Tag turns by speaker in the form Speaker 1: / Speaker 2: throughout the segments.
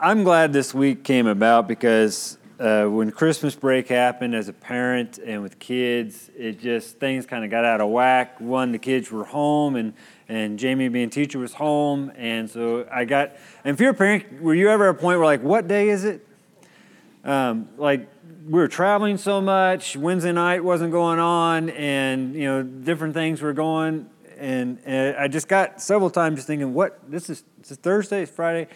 Speaker 1: I'm glad this week came about because uh, when Christmas break happened as a parent and with kids, it just things kind of got out of whack. One, the kids were home, and and Jamie being teacher was home, and so I got. And if you're a parent, were you ever at a point where like, what day is it? Um, like we were traveling so much. Wednesday night wasn't going on, and you know different things were going, and, and I just got several times just thinking, what? This is, this is Thursday, it's Friday.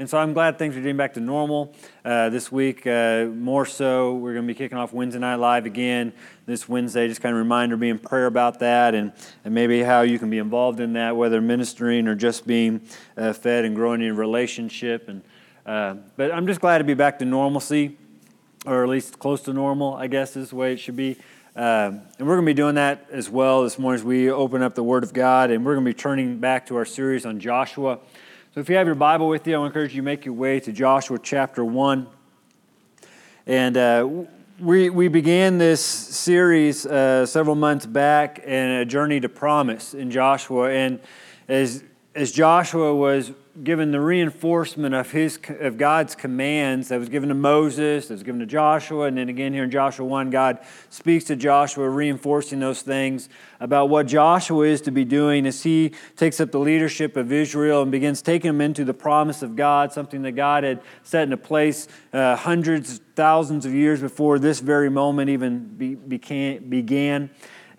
Speaker 1: And so I'm glad things are getting back to normal uh, this week. Uh, more so, we're going to be kicking off Wednesday Night Live again this Wednesday. Just kind of reminder, be in prayer about that, and, and maybe how you can be involved in that, whether ministering or just being uh, fed and growing in relationship. And uh, but I'm just glad to be back to normalcy, or at least close to normal. I guess is the way it should be. Uh, and we're going to be doing that as well this morning as we open up the Word of God, and we're going to be turning back to our series on Joshua. So if you have your Bible with you, I encourage you to make your way to Joshua chapter 1. And uh, we, we began this series uh, several months back in a journey to promise in Joshua. And as, as Joshua was given the reinforcement of his of God's commands that was given to Moses, that was given to Joshua, and then again here in Joshua 1, God speaks to Joshua, reinforcing those things about what Joshua is to be doing as he takes up the leadership of Israel and begins taking them into the promise of God, something that God had set into place uh, hundreds, thousands of years before this very moment even be, began. began.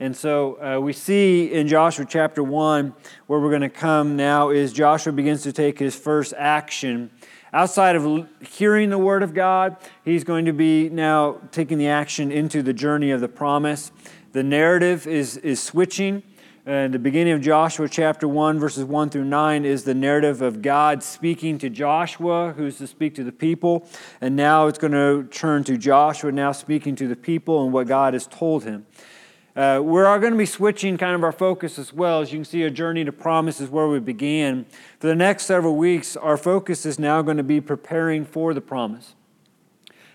Speaker 1: And so uh, we see in Joshua chapter 1, where we're going to come now, is Joshua begins to take his first action. Outside of hearing the word of God, he's going to be now taking the action into the journey of the promise. The narrative is, is switching. Uh, the beginning of Joshua chapter 1, verses 1 through 9, is the narrative of God speaking to Joshua, who's to speak to the people. And now it's going to turn to Joshua, now speaking to the people and what God has told him. Uh, we're going to be switching kind of our focus as well. As you can see, a journey to promise is where we began. For the next several weeks, our focus is now going to be preparing for the promise.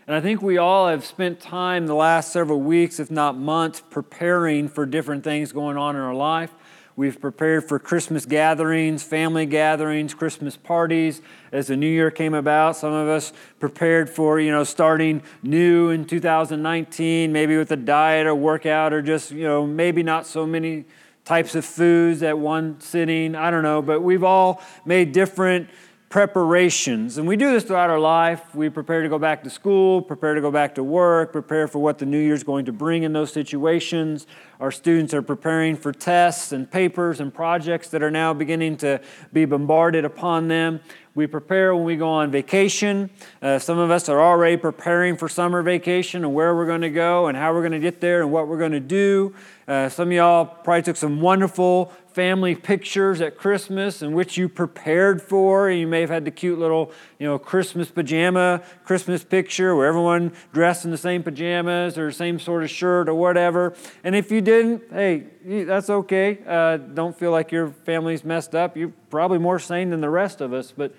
Speaker 1: And I think we all have spent time the last several weeks, if not months, preparing for different things going on in our life. We've prepared for Christmas gatherings, family gatherings, Christmas parties as the new year came about. Some of us prepared for, you know, starting new in 2019, maybe with a diet or workout or just, you know, maybe not so many types of foods at one sitting. I don't know, but we've all made different preparations. And we do this throughout our life. We prepare to go back to school, prepare to go back to work, prepare for what the new year is going to bring in those situations. Our students are preparing for tests and papers and projects that are now beginning to be bombarded upon them. We prepare when we go on vacation. Uh, some of us are already preparing for summer vacation and where we're going to go and how we're going to get there and what we're going to do. Uh, some of y'all probably took some wonderful family pictures at Christmas in which you prepared for. And you may have had the cute little, you know, Christmas pajama Christmas picture where everyone dressed in the same pajamas or same sort of shirt or whatever. And if you didn't, hey, that's okay. Uh, don't feel like your family's messed up. You're probably more sane than the rest of us, but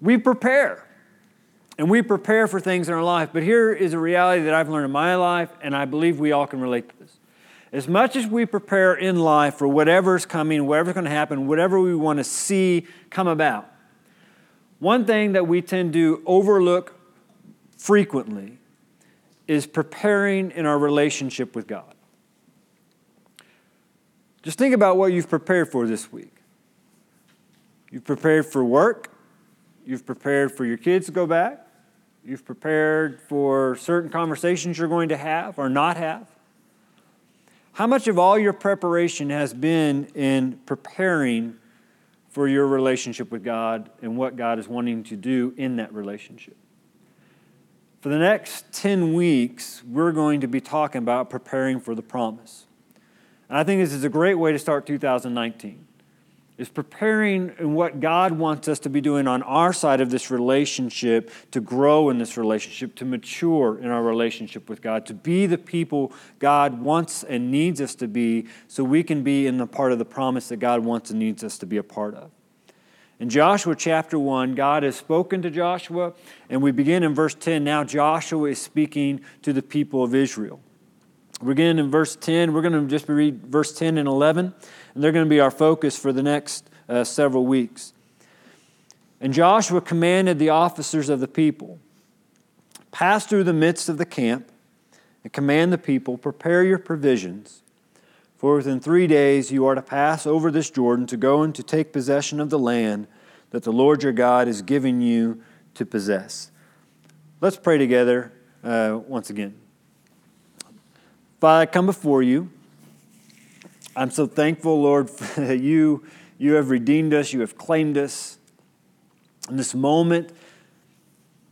Speaker 1: we prepare. And we prepare for things in our life. But here is a reality that I've learned in my life, and I believe we all can relate to this. As much as we prepare in life for whatever's coming, whatever's going to happen, whatever we want to see come about, one thing that we tend to overlook frequently is preparing in our relationship with God. Just think about what you've prepared for this week. You've prepared for work, you've prepared for your kids to go back, you've prepared for certain conversations you're going to have or not have. How much of all your preparation has been in preparing for your relationship with God and what God is wanting to do in that relationship? For the next 10 weeks, we're going to be talking about preparing for the promise. And I think this is a great way to start 2019 is preparing in what God wants us to be doing on our side of this relationship to grow in this relationship, to mature in our relationship with God, to be the people God wants and needs us to be so we can be in the part of the promise that God wants and needs us to be a part of. In Joshua chapter 1, God has spoken to Joshua, and we begin in verse 10. Now Joshua is speaking to the people of Israel. We're getting in verse 10. We're going to just read verse 10 and 11, and they're going to be our focus for the next uh, several weeks. And Joshua commanded the officers of the people Pass through the midst of the camp and command the people, Prepare your provisions, for within three days you are to pass over this Jordan to go and to take possession of the land that the Lord your God is giving you to possess. Let's pray together uh, once again. Father, I come before you. I'm so thankful, Lord, that you, you have redeemed us, you have claimed us. In this moment,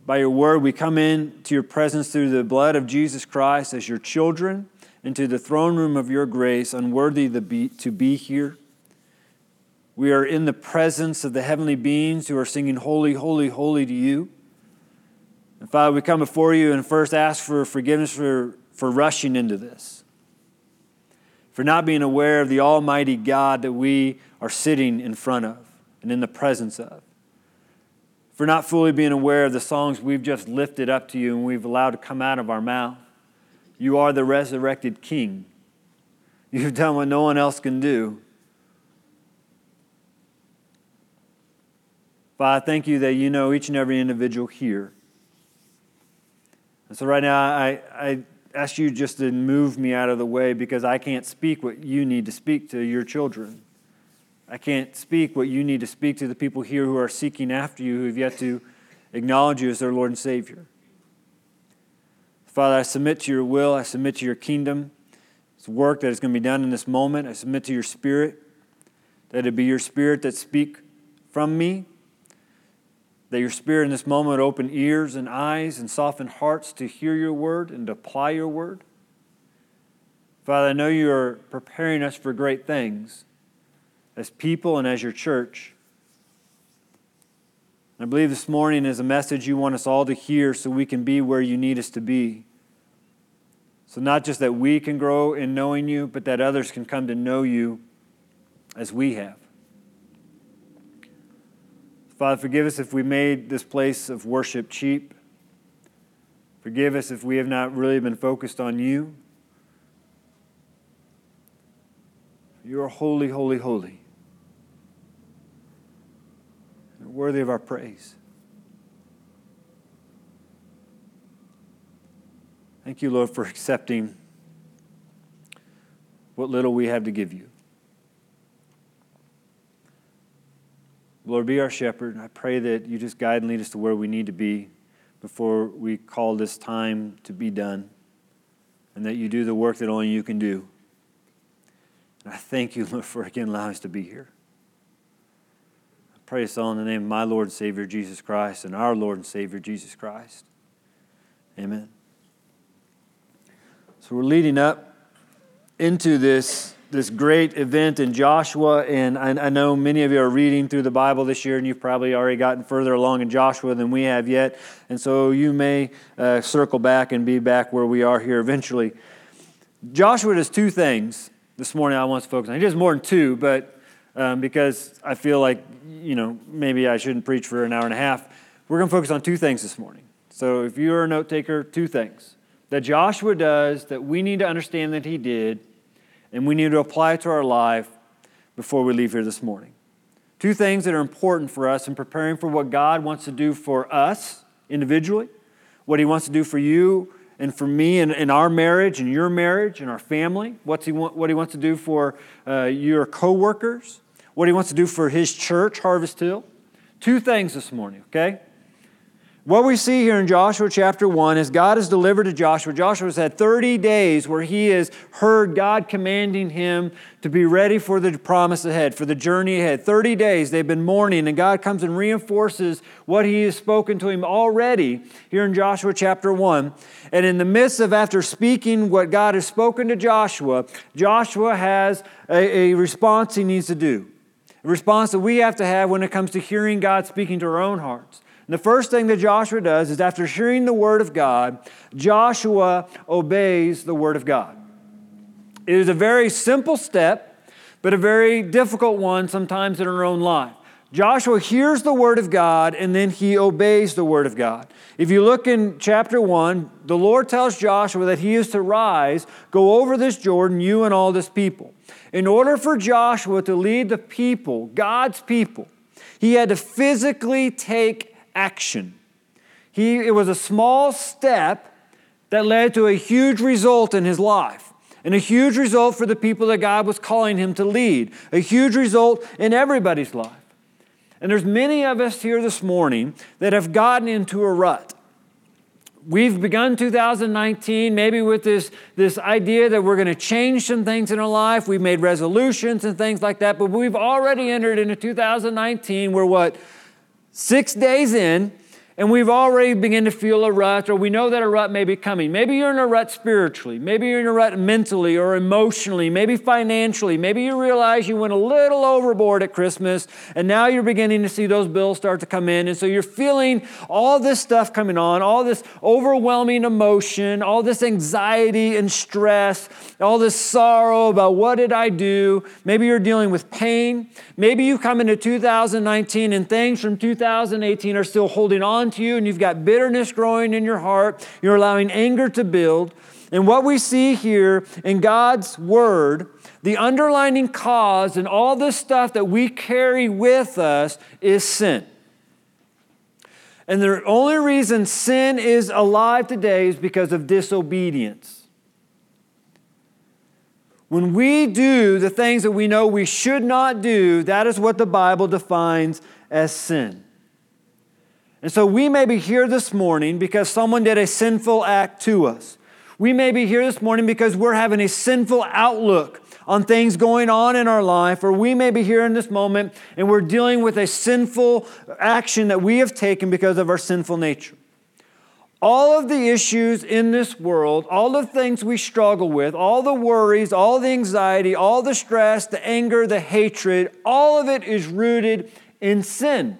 Speaker 1: by your word, we come in to your presence through the blood of Jesus Christ as your children into the throne room of your grace, unworthy to be, to be here. We are in the presence of the heavenly beings who are singing, Holy, Holy, Holy to you. And Father, we come before you and first ask for forgiveness for, for rushing into this, for not being aware of the Almighty God that we are sitting in front of and in the presence of for not fully being aware of the songs we've just lifted up to you and we've allowed to come out of our mouth. You are the resurrected King. You've done what no one else can do. Father, thank you that you know each and every individual here. And so right now, I, I ask you just to move me out of the way because I can't speak what you need to speak to your children. I can't speak what you need to speak to the people here who are seeking after you, who have yet to acknowledge you as their Lord and Savior. Father, I submit to your will, I submit to your kingdom. It's work that is going to be done in this moment. I submit to your spirit, that it be your spirit that speak from me, that your spirit in this moment open ears and eyes and soften hearts to hear your word and to apply your word. Father, I know you are preparing us for great things as people and as your church. I believe this morning is a message you want us all to hear so we can be where you need us to be. So, not just that we can grow in knowing you, but that others can come to know you as we have. Father, forgive us if we made this place of worship cheap. Forgive us if we have not really been focused on you. You are holy, holy, holy. worthy of our praise. Thank you, Lord, for accepting what little we have to give you. Lord, be our shepherd. I pray that you just guide and lead us to where we need to be before we call this time to be done, and that you do the work that only you can do. And I thank you, Lord, for again allowing us to be here. I pray this all in the name of my Lord and Savior Jesus Christ and our Lord and Savior Jesus Christ. Amen. So we're leading up into this, this great event in Joshua, and I, I know many of you are reading through the Bible this year, and you've probably already gotten further along in Joshua than we have yet, and so you may uh, circle back and be back where we are here eventually. Joshua does two things this morning I want to focus on. He does more than two, but um, because I feel like, you know, maybe I shouldn't preach for an hour and a half. We're going to focus on two things this morning. So if you're a note taker, two things that Joshua does that we need to understand that he did, and we need to apply it to our life before we leave here this morning. Two things that are important for us in preparing for what God wants to do for us individually, what he wants to do for you and for me in, in our marriage and your marriage and our family, what's he want, what he wants to do for uh, your coworkers, what he wants to do for his church, Harvest Hill. Two things this morning, okay? What we see here in Joshua chapter 1 is God has delivered to Joshua. Joshua's had 30 days where he has heard God commanding him to be ready for the promise ahead, for the journey ahead. 30 days they've been mourning, and God comes and reinforces what he has spoken to him already here in Joshua chapter 1. And in the midst of after speaking what God has spoken to Joshua, Joshua has a, a response he needs to do. A response that we have to have when it comes to hearing God speaking to our own hearts. And the first thing that Joshua does is after hearing the word of God, Joshua obeys the word of God. It is a very simple step, but a very difficult one sometimes in our own life. Joshua hears the word of God and then he obeys the word of God. If you look in chapter 1, the Lord tells Joshua that he is to rise, go over this Jordan, you and all this people. In order for Joshua to lead the people, God's people, He had to physically take action. He, it was a small step that led to a huge result in his life and a huge result for the people that God was calling him to lead, a huge result in everybody's life. And there's many of us here this morning that have gotten into a rut. We've begun 2019 maybe with this, this idea that we're going to change some things in our life. We've made resolutions and things like that, but we've already entered into 2019. We're what? Six days in, and we've already begun to feel a rut, or we know that a rut may be coming. Maybe you're in a rut spiritually. Maybe you're in a rut mentally or emotionally, maybe financially. Maybe you realize you went a little overboard at Christmas, and now you're beginning to see those bills start to come in. And so you're feeling all this stuff coming on, all this overwhelming emotion, all this anxiety and stress, all this sorrow about what did I do. Maybe you're dealing with pain. Maybe you come into 2019 and things from 2018 are still holding on you and you've got bitterness growing in your heart. You're allowing anger to build. And what we see here in God's Word, the underlining cause and all this stuff that we carry with us is sin. And the only reason sin is alive today is because of disobedience. When we do the things that we know we should not do, that is what the Bible defines as sin. And so we may be here this morning because someone did a sinful act to us. We may be here this morning because we're having a sinful outlook on things going on in our life, or we may be here in this moment and we're dealing with a sinful action that we have taken because of our sinful nature. All of the issues in this world, all the things we struggle with, all the worries, all the anxiety, all the stress, the anger, the hatred, all of it is rooted in sin.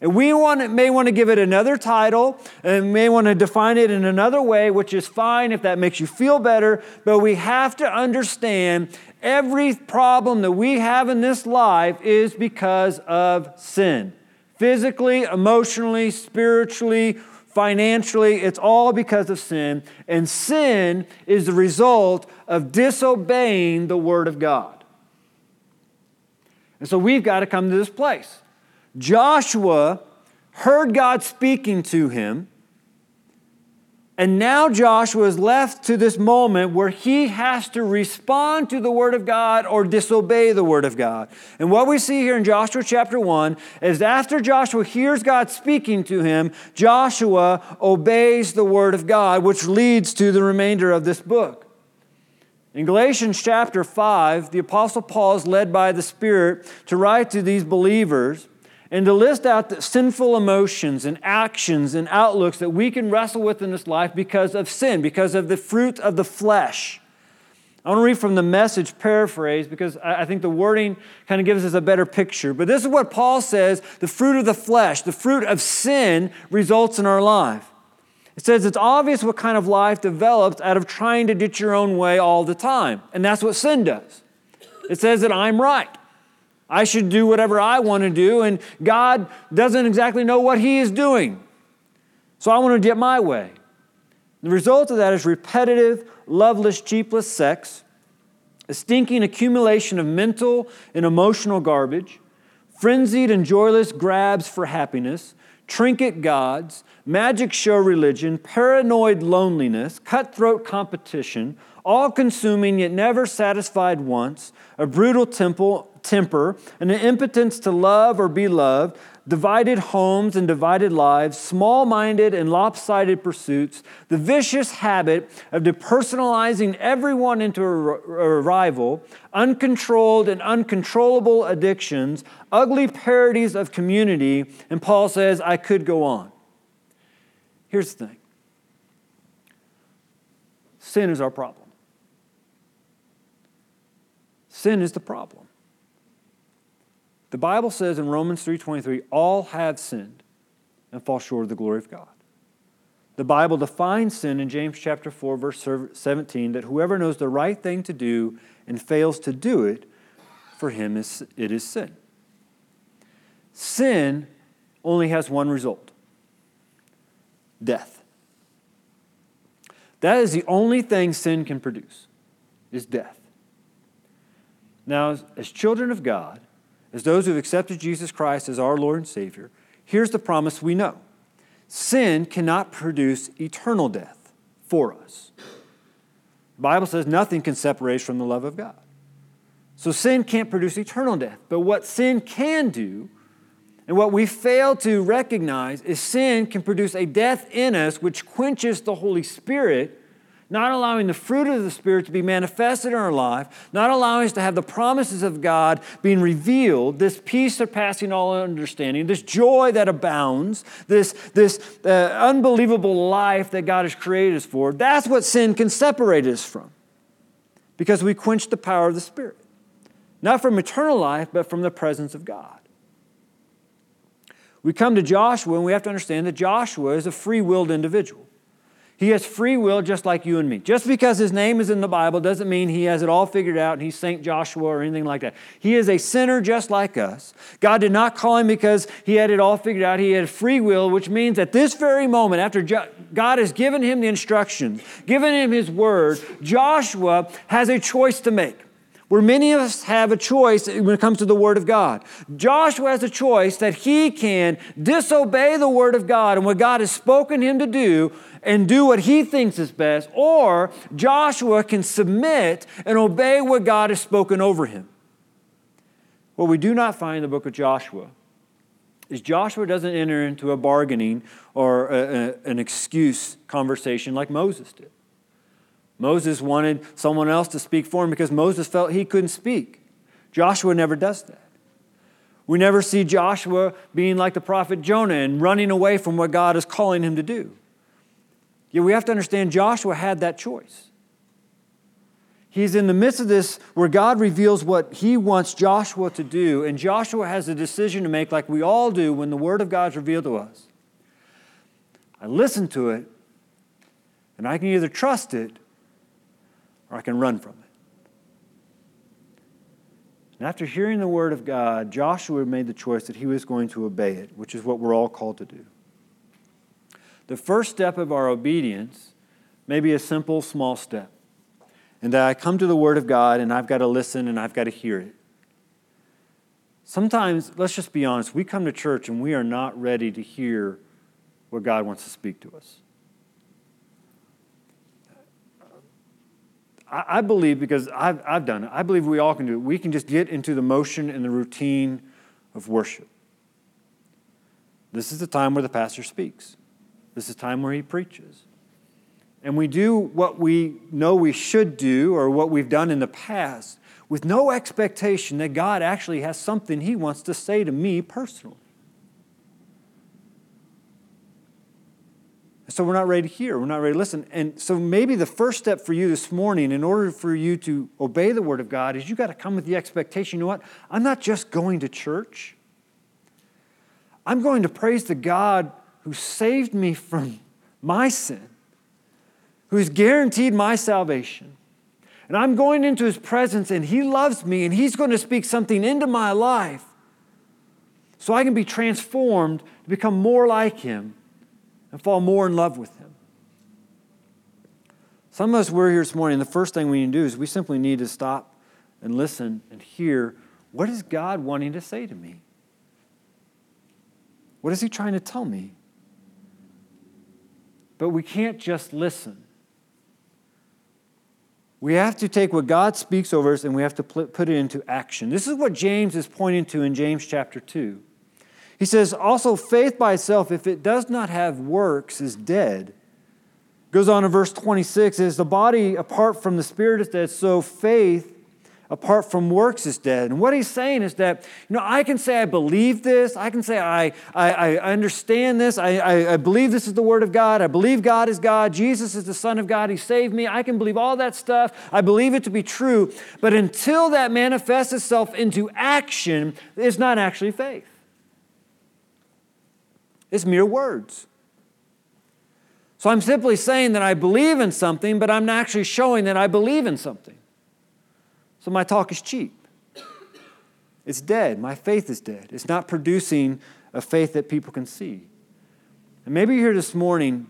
Speaker 1: And we want, may want to give it another title and may want to define it in another way, which is fine if that makes you feel better. But we have to understand every problem that we have in this life is because of sin. Physically, emotionally, spiritually, financially, it's all because of sin. And sin is the result of disobeying the Word of God. And so we've got to come to this place. Joshua heard God speaking to him. And now Joshua is left to this moment where he has to respond to the Word of God or disobey the Word of God. And what we see here in Joshua chapter 1 is after Joshua hears God speaking to him, Joshua obeys the Word of God, which leads to the remainder of this book. In Galatians chapter 5, the Apostle Paul is led by the Spirit to write to these believers and to list out the sinful emotions and actions and outlooks that we can wrestle with in this life because of sin, because of the fruit of the flesh. I want to read from the message paraphrase because I think the wording kind of gives us a better picture. But this is what Paul says the fruit of the flesh, the fruit of sin results in our life. It says it's obvious what kind of life develops out of trying to get your own way all the time. And that's what sin does. It says that I'm right. I should do whatever I want to do, and God doesn't exactly know what He is doing. So I want to get my way. The result of that is repetitive, loveless, cheapless sex, a stinking accumulation of mental and emotional garbage, frenzied and joyless grabs for happiness, trinket gods, magic show religion, paranoid loneliness, cutthroat competition, all consuming yet never satisfied once, a brutal temple, temper, an impotence to love or be loved, divided homes and divided lives, small minded and lopsided pursuits, the vicious habit of depersonalizing everyone into a rival, uncontrolled and uncontrollable addictions, ugly parodies of community, and Paul says, I could go on. Here's the thing sin is our problem. Sin is the problem. The Bible says in Romans 3:23, all have sinned and fall short of the glory of God. The Bible defines sin in James chapter 4 verse 17 that whoever knows the right thing to do and fails to do it, for him it is sin. Sin only has one result. Death. That is the only thing sin can produce is death. Now, as, children of God, as those who have accepted Jesus Christ as our Lord and Savior, here's the promise we know sin cannot produce eternal death for us. The Bible says nothing can separate us from the love of God. So sin can't produce eternal death. But what sin can do, and what we fail to recognize, is sin can produce a death in us which quenches the Holy Spirit not allowing the fruit of the Spirit to be manifested in our life, not allowing us to have the promises of God being revealed, this peace surpassing all understanding, this joy that abounds, this, this uh, unbelievable life that God has created us for, that's what sin can separate us from because we quench the power of the Spirit. Not from eternal life, but from the presence of God. We come to Joshua and we have to understand that Joshua is a free willed individual. He has free will just like you and me. Just because his name is in the Bible doesn't mean he has it all figured out and he's St. Joshua or anything like that. He is a sinner just like us. God did not call him because he had it all figured out. He had free will, which means at this very moment, after God has given him the instructions, given him his word, Joshua has a choice to make where many of us have a choice when it comes to the Word of God. Joshua has a choice that he can disobey the Word of God and what God has spoken him to do and do what he thinks is best, or Joshua can submit and obey what God has spoken over him. What we do not find in the book of Joshua is Joshua doesn't enter into a bargaining or a, a, an excuse conversation like Moses did. Moses wanted someone else to speak for him because Moses felt he couldn't speak. Joshua never does that. We never see Joshua being like the prophet Jonah and running away from what God is calling him to do. Yet we have to understand Joshua had that choice. He's in the midst of this where God reveals what he wants Joshua to do, and Joshua has a decision to make, like we all do when the Word of God is revealed to us. I listen to it, and I can either trust it or I can run from it. And after hearing the Word of God, Joshua made the choice that he was going to obey it, which is what we're all called to do. The first step of our obedience may be a simple, small step. And that I come to the Word of God and I've got to listen and I've got to hear it. Sometimes, let's just be honest, we come to church and we are not ready to hear what God wants to speak to us. I, believe, because I've, I've done it, I believe we all can do it. We can just get into the motion and the routine of worship. This is the time where the pastor speaks. This is time where he preaches. And we do what we know we should do or what we've done in the past with no expectation that God actually has something he wants to say to me personally. So we're not ready to hear, we're not ready to listen. And so maybe the first step for you this morning, in order for you to obey the Word of God, is you got to come with the expectation you know what? I'm not just going to church, I'm going to praise the God who saved me from my sin, who's guaranteed my salvation. And I'm going into his presence and he loves me and he's going to speak something into my life so I can be transformed to become more like him and fall more in love with him. Some of us, we're here this morning, the first thing we need to do is we simply need to stop and listen and hear what is God wanting to say to me? What is he trying to tell me? But we can't just listen. We have to take what God speaks over us and we have to put it into action. This is what James is pointing to in James chapter 2. He says, also, faith by itself, if it does not have works, is dead. Goes on in verse 26 is the body apart from the spirit is dead, so faith apart from works is dead. And what he's saying is that, you know, I can say I believe this. I can say I, I, I understand this. I, I, I, believe this is the Word of God. I believe God is God. Jesus is the Son of God. He saved me. I can believe all that stuff. I believe it to be true. But until that manifests itself into action, it's not actually faith. It's mere words. So I'm simply saying that I believe in something, but I'm not actually showing that I believe in something. So my talk is cheap. It's dead. My faith is dead. It's not producing a faith that people can see. And maybe you're here this morning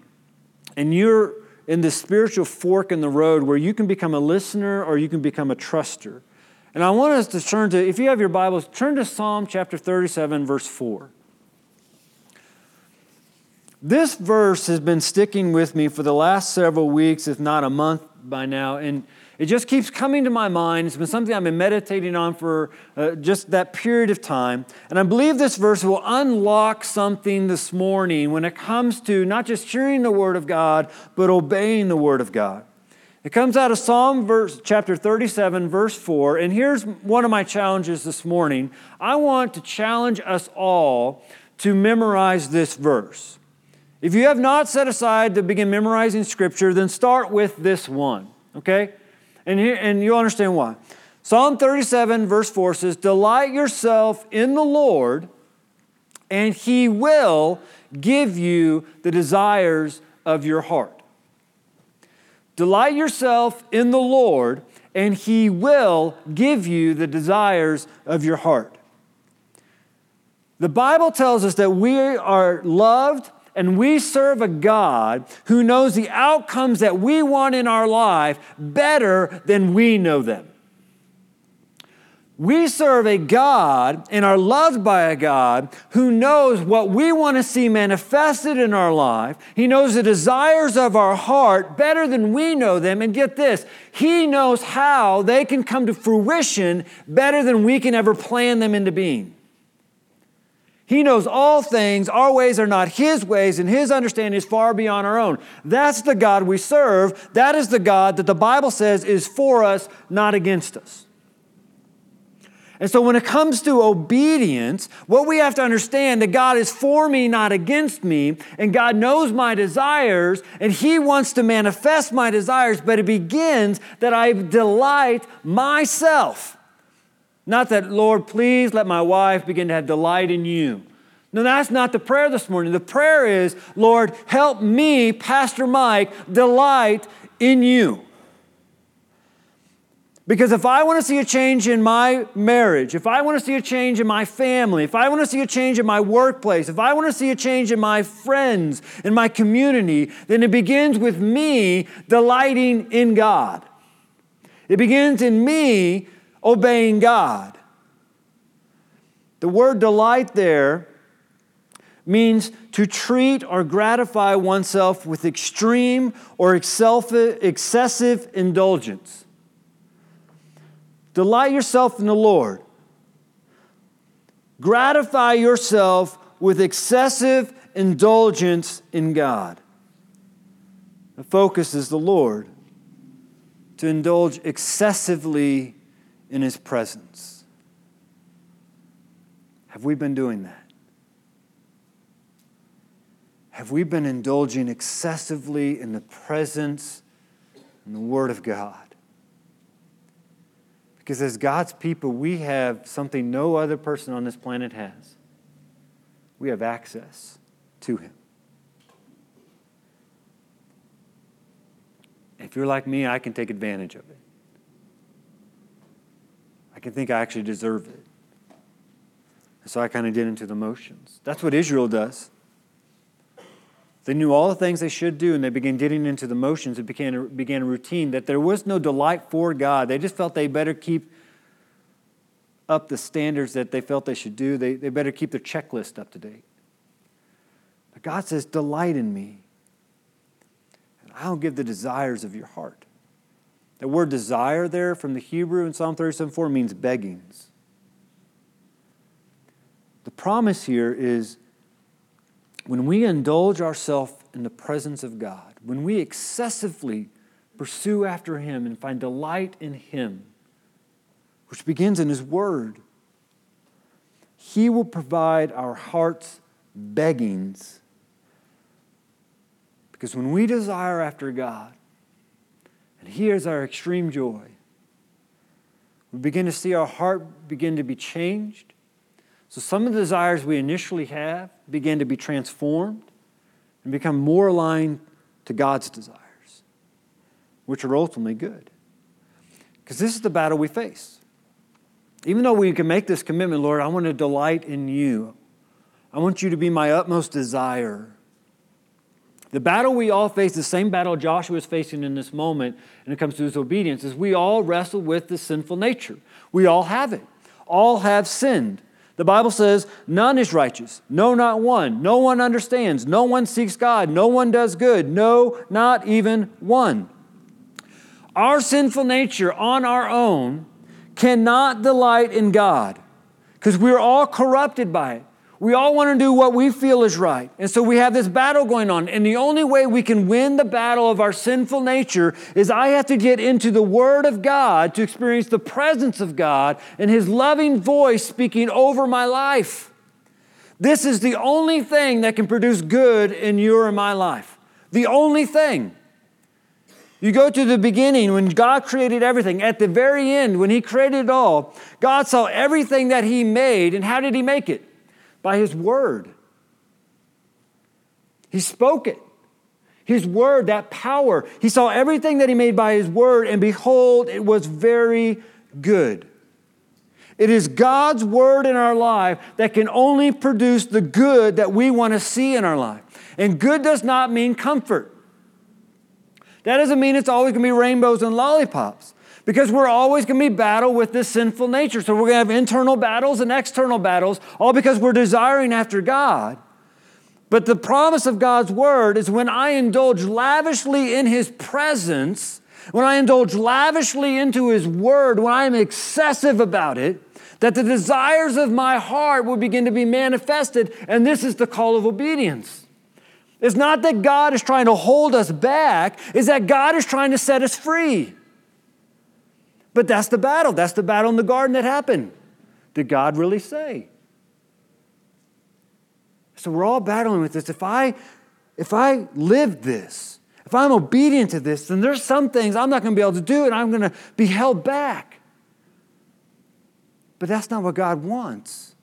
Speaker 1: and you're in this spiritual fork in the road where you can become a listener or you can become a truster. And I want us to turn to, if you have your Bibles, turn to Psalm chapter 37, verse 4. This verse has been sticking with me for the last several weeks, if not a month by now. And it just keeps coming to my mind. It's been something I've been meditating on for uh, just that period of time. And I believe this verse will unlock something this morning when it comes to not just hearing the Word of God, but obeying the Word of God. It comes out of Psalm verse, chapter 37, verse 4. And here's one of my challenges this morning. I want to challenge us all to memorize this verse. If you have not set aside to begin memorizing Scripture, then start with this one, okay? And, here, and you'll understand why. Psalm 37, verse 4 says, Delight yourself in the Lord, and He will give you the desires of your heart. Delight yourself in the Lord, and He will give you the desires of your heart. The Bible tells us that we are loved and we serve a God who knows the outcomes that we want in our life better than we know them. We serve a God and are loved by a God who knows what we want to see manifested in our life. He knows the desires of our heart better than we know them. And get this, He knows how they can come to fruition better than we can ever plan them into being. He knows all things. Our ways are not His ways, and His understanding is far beyond our own. That's the God we serve. That is the God that the Bible says is for us, not against us. And so when it comes to obedience, what we have to understand that God is for me, not against me, and God knows my desires, and He wants to manifest my desires, but it begins that I delight myself. Not that, Lord, please let my wife begin to have delight in you. No, that's not the prayer this morning. The prayer is, Lord, help me, Pastor Mike, delight in you. Because if I want to see a change in my marriage, if I want to see a change in my family, if I want to see a change in my workplace, if I want to see a change in my friends, in my community, then it begins with me delighting in God. It begins in me obeying God. The word delight there means to treat or gratify oneself with extreme or excessive indulgence. Delight yourself in the Lord. Gratify yourself with excessive indulgence in God. The focus is the Lord, to indulge excessively in His presence. Have we been doing that? Have we been indulging excessively in the presence and the Word of God? Because as God's people, we have something no other person on this planet has. We have access to Him. If you're like me, I can take advantage of it. I can think I actually deserve it. So I kind of get into the motions. That's what Israel does. They knew all the things they should do, and they began getting into the motions. It began, began a routine that there was no delight for God. They just felt they better keep up the standards that they felt they should do. They, they better keep their checklist up to date. But God says, Delight in me, and I'll give the desires of your heart. The word desire there from the Hebrew in Psalm 37 4 means beggings. The promise here is when we indulge ourselves in the presence of God, when we excessively pursue after Him and find delight in Him, which begins in His Word, He will provide our heart's beggings. Because when we desire after God, and He is our extreme joy, we begin to see our heart begin to be changed so some of the desires we initially have begin to be transformed and become more aligned to God's desires, which are ultimately good. Because this is the battle we face. Even though we can make this commitment, Lord, I want to delight in you. I want you to be my utmost desire. The battle we all face, the same battle Joshua is facing in this moment, and it comes to his obedience, is we all wrestle with the sinful nature. We all have it. All have sinned. The Bible says, None is righteous, no, not one. No one understands, no one seeks God, no one does good, no, not even one. Our sinful nature on our own cannot delight in God because we're all corrupted by it. We all want to do what we feel is right. And so we have this battle going on. And the only way we can win the battle of our sinful nature is I have to get into the Word of God to experience the presence of God and His loving voice speaking over my life. This is the only thing that can produce good in your and my life. The only thing. You go to the beginning when God created everything. At the very end, when He created it all, God saw everything that He made. And how did He make it? By His Word. He spoke it. His Word, that power. He saw everything that He made by His Word, and behold, it was very good. It is God's Word in our life that can only produce the good that we want to see in our life. And good does not mean comfort. That doesn't mean it's always going to be rainbows and lollipops because we're always going to be battle with this sinful nature. So we're going to have internal battles and external battles, all because we're desiring after God. But the promise of God's word is when I indulge lavishly in his presence, when I indulge lavishly into his word, when I am excessive about it, that the desires of my heart will begin to be manifested. And this is the call of obedience. It's not that God is trying to hold us back, it's that God is trying to set us free. But that's the battle. That's the battle in the garden that happened. Did God really say? So we're all battling with this. If I if I live this, if I'm obedient to this, then there's some things I'm not going to be able to do and I'm going to be held back. But that's not what God wants.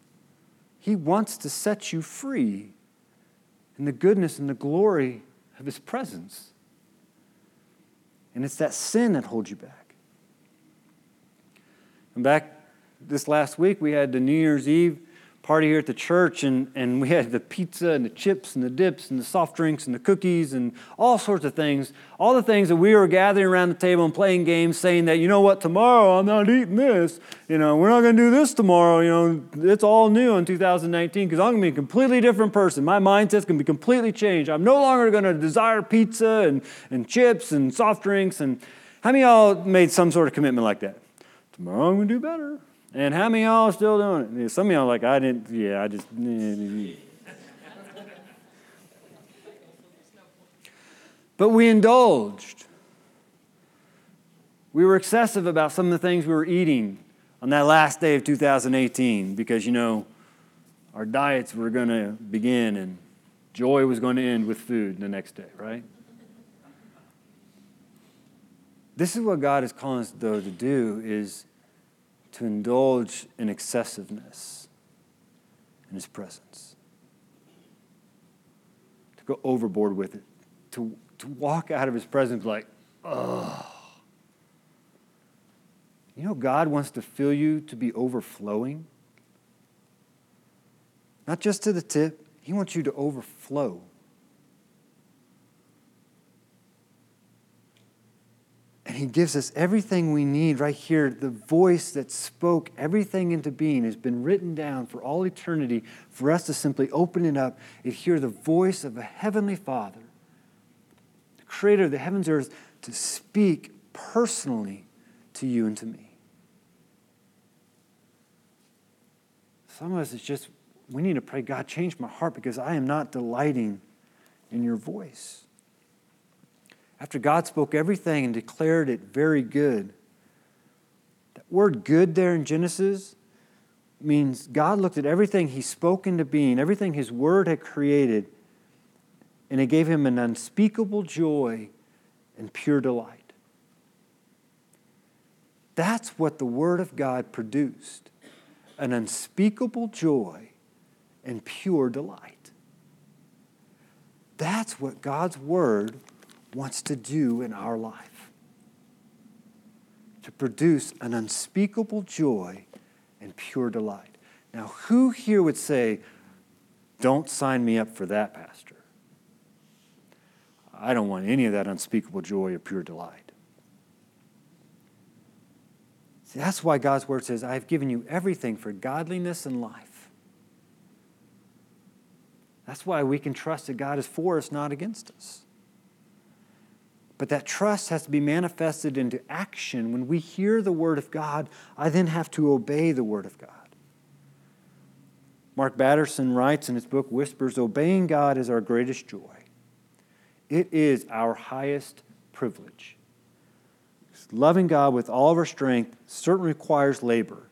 Speaker 1: He wants to set you free in the goodness and the glory of His presence. And it's that sin that holds you back. And back this last week, we had the New Year's Eve party here at the church, and, and we had the pizza and the chips and the dips and the soft drinks and the cookies and all sorts of things. All the things that we were gathering around the table and playing games, saying that, you know what, tomorrow I'm not eating this. You know, we're not going to do this tomorrow. You know, it's all new in 2019 because I'm going to be a completely different person. My mindset's going to be completely changed. I'm no longer going to desire pizza and, and chips and soft drinks. And how many of y'all made some sort of commitment like that? Tomorrow I'm to do better. And how many y'all are still doing it? Some of y'all like, I didn't, yeah, I just. but we indulged. We were excessive about some of the things we were eating on that last day of 2018 because, you know, our diets were going to begin and joy was going to end with food the next day, right? This is what God is calling us, though, to do is to indulge in excessiveness in His presence, to go overboard with it, to, to walk out of His presence like, oh. You know, God wants to fill you to be overflowing. Not just to the tip, He wants you to overflow. And he gives us everything we need right here. The voice that spoke everything into being has been written down for all eternity for us to simply open it up and hear the voice of a heavenly Father, the creator of the heavens and earth, to speak personally to you and to me. Some of us, it's just, we need to pray, God, change my heart because I am not delighting in your voice after God spoke everything and declared it very good. That word good there in Genesis means God looked at everything He spoke into being, everything His Word had created, and it gave Him an unspeakable joy and pure delight. That's what the Word of God produced an unspeakable joy and pure delight. That's what God's Word wants to do in our life to produce an unspeakable joy and pure delight. Now, who here would say, Don't sign me up for that, Pastor? I don't want any of that unspeakable joy or pure delight. See, that's why God's word says, I have given you everything for godliness and life. That's why we can trust that God is for us, not against us. But that trust has to be manifested into action. When we hear the Word of God, I then have to obey the Word of God. Mark Batterson writes in his book Whispers Obeying God is our greatest joy. It is our highest privilege. Loving God with all of our strength certainly requires labor,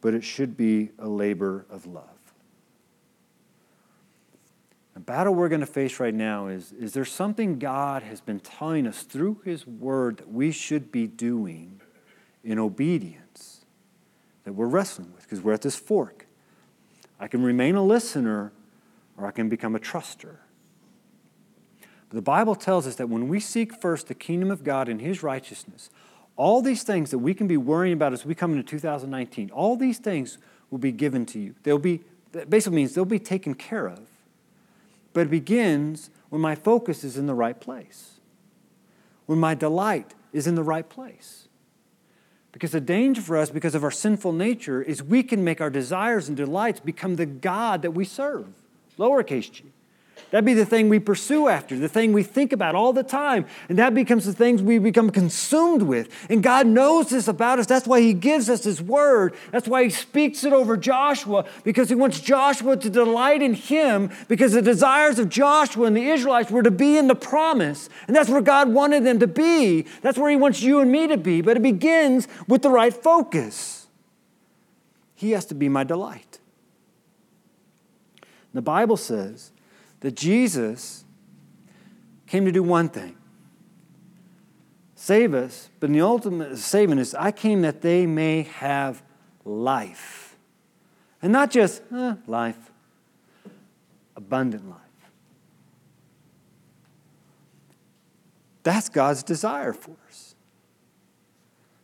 Speaker 1: but it should be a labor of love. The battle we're going to face right now is is there something God has been telling us through His Word that we should be doing in obedience that we're wrestling with? Because we're at this fork. I can remain a listener or I can become a truster. But the Bible tells us that when we seek first the kingdom of God and His righteousness, all these things that we can be worrying about as we come into 2019, all these things will be given to you. They'll be, that basically means they'll be taken care of. But it begins when my focus is in the right place, when my delight is in the right place. Because the danger for us, because of our sinful nature, is we can make our desires and delights become the God that we serve, lowercase g. That'd be the thing we pursue after, the thing we think about all the time. And that becomes the things we become consumed with. And God knows this about us. That's why He gives us His word. That's why He speaks it over Joshua, because He wants Joshua to delight in Him, because the desires of Joshua and the Israelites were to be in the promise. And that's where God wanted them to be. That's where He wants you and me to be. But it begins with the right focus. He has to be my delight. The Bible says, that Jesus came to do one thing save us, but in the ultimate saving is I came that they may have life. And not just eh, life, abundant life. That's God's desire for us.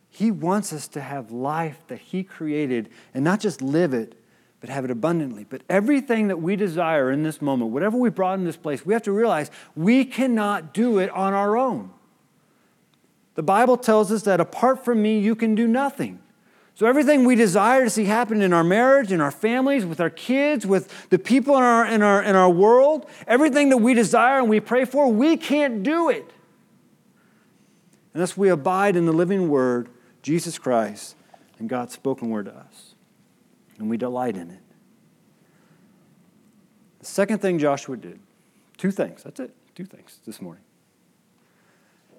Speaker 1: He wants us to have life that He created and not just live it, but have it abundantly. But everything that we desire in this moment, whatever we brought in this place, we have to realize we cannot do it on our own. The Bible tells us that apart from me, you can do nothing. So, everything we desire to see happen in our marriage, in our families, with our kids, with the people in our, in our, in our world, everything that we desire and we pray for, we can't do it unless we abide in the living word, Jesus Christ, and God's spoken word to us and we delight in it. The second thing Joshua did, two things, that's it, two things this morning.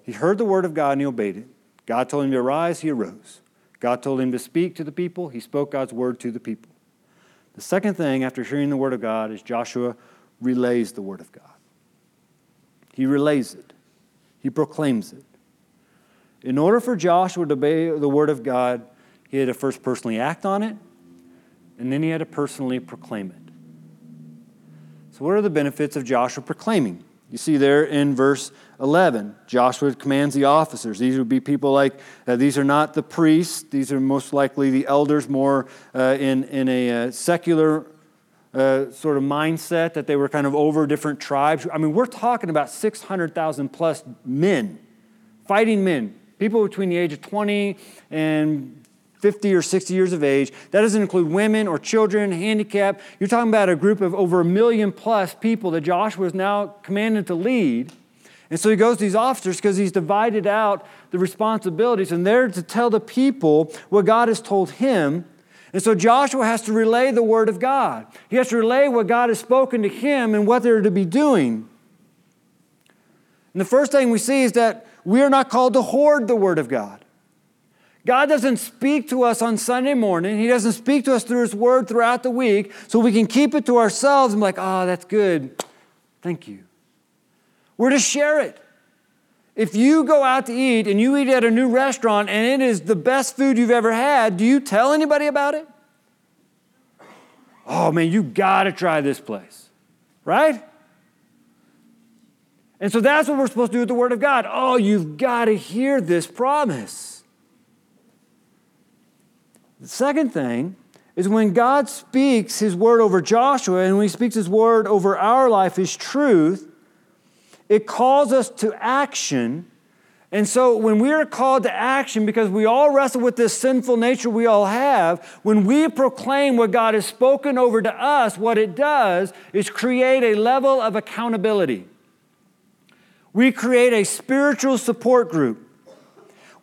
Speaker 1: He heard the word of God and he obeyed it. God told him to arise, he arose. God told him to speak to the people, he spoke God's word to the people. The second thing after hearing the word of God is Joshua relays the word of God. He relays it, he proclaims it. In order for Joshua to obey the word of God, he had to first personally act on it and then he had to personally proclaim it. So, what are the benefits of Joshua proclaiming? You see there in verse 11, Joshua commands the officers. These would be people like, uh, these are not the priests, these are most likely the elders, more uh, in, in a uh, secular uh, sort of mindset that they were kind of over different tribes. I mean, we're talking about 600,000 plus men, fighting men, people between the age of 20 and 50 or 60 years of age. That doesn't include women or children, handicapped. You're talking about a group of over a million plus people that Joshua is now commanded to lead. And so he goes to these officers because he's divided out the responsibilities, and they're to tell the people what God has told him. And so Joshua has to relay the word of God. He has to relay what God has spoken to him and what they're to be doing. And the first thing we see is that we are not called to hoard the word of God. God doesn't speak to us on Sunday morning. He doesn't speak to us through His Word throughout the week so we can keep it to ourselves and be like, oh, that's good. Thank you. We're to share it. If you go out to eat and you eat at a new restaurant and it is the best food you've ever had, do you tell anybody about it? Oh man, you got to try this place, right? And so that's what we're supposed to do with the Word of God. Oh, you've got to hear this promise. The second thing is when God speaks his word over Joshua and when he speaks his word over our life, his truth, it calls us to action. And so, when we are called to action, because we all wrestle with this sinful nature we all have, when we proclaim what God has spoken over to us, what it does is create a level of accountability. We create a spiritual support group.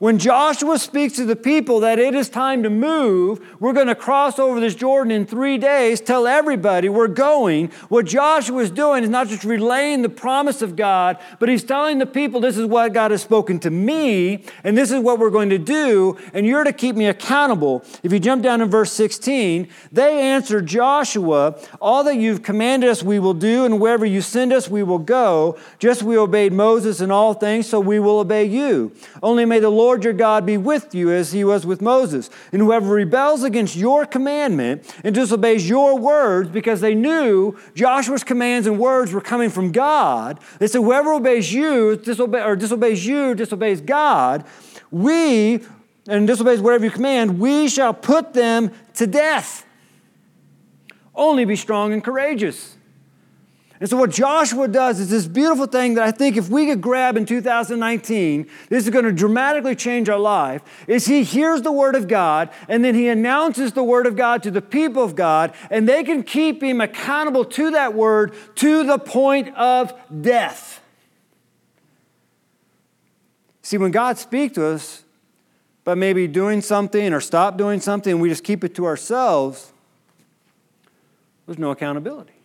Speaker 1: When Joshua speaks to the people that it is time to move, we're going to cross over this Jordan in three days, tell everybody we're going. What Joshua is doing is not just relaying the promise of God, but he's telling the people this is what God has spoken to me, and this is what we're going to do, and you're to keep me accountable. If you jump down in verse 16, they answered Joshua, All that you've commanded us we will do, and wherever you send us we will go. Just we obeyed Moses in all things, so we will obey you. Only may the Lord Lord your God be with you as he was with Moses. And whoever rebels against your commandment and disobeys your words, because they knew Joshua's commands and words were coming from God, they said, whoever obeys you, or disobeys you, disobeys God, we, and disobeys whatever you command, we shall put them to death. Only be strong and courageous. And so, what Joshua does is this beautiful thing that I think if we could grab in 2019, this is going to dramatically change our life. Is he hears the word of God and then he announces the word of God to the people of God, and they can keep him accountable to that word to the point of death. See, when God speaks to us, but maybe doing something or stop doing something, we just keep it to ourselves, there's no accountability.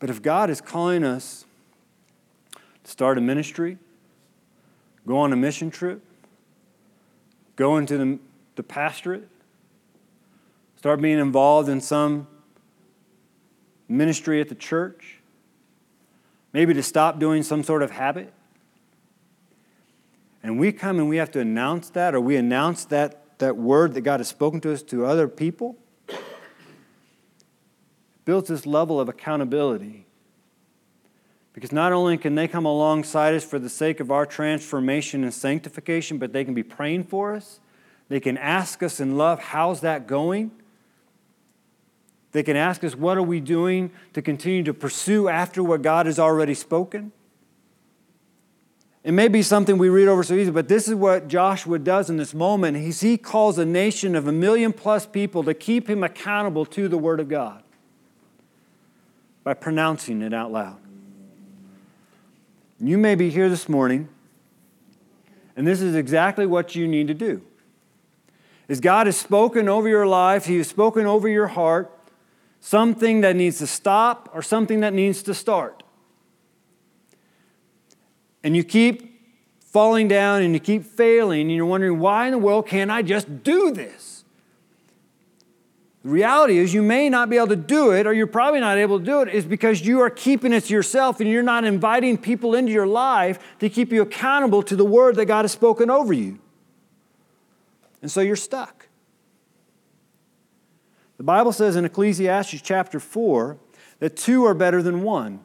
Speaker 1: But if God is calling us to start a ministry, go on a mission trip, go into the, the pastorate, start being involved in some ministry at the church, maybe to stop doing some sort of habit. And we come and we have to announce that, or we announce that, that word that God has spoken to us to other people builds this level of accountability. Because not only can they come alongside us for the sake of our transformation and sanctification, but they can be praying for us. They can ask us in love, How's that going? They can ask us, What are we doing to continue to pursue after what God has already spoken? It may be something we read over so easy, but this is what Joshua does in this moment. He calls a nation of a million plus people to keep him accountable to the Word of God by pronouncing it out loud. You may be here this morning, and this is exactly what you need to do. Is God has spoken over your life, He has spoken over your heart, something that needs to stop or something that needs to start. And you keep falling down and you keep failing, and you're wondering, why in the world can't I just do this? The reality is, you may not be able to do it, or you're probably not able to do it, is because you are keeping it to yourself and you're not inviting people into your life to keep you accountable to the word that God has spoken over you. And so you're stuck. The Bible says in Ecclesiastes chapter 4 that two are better than one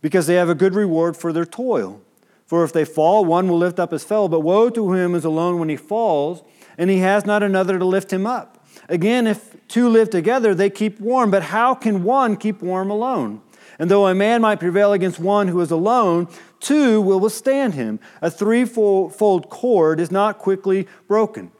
Speaker 1: because they have a good reward for their toil. For if they fall, one will lift up his fellow, but woe to him is alone when he falls, and he has not another to lift him up. Again, if two live together, they keep warm, but how can one keep warm alone? And though a man might prevail against one who is alone, two will withstand him. A threefold cord is not quickly broken.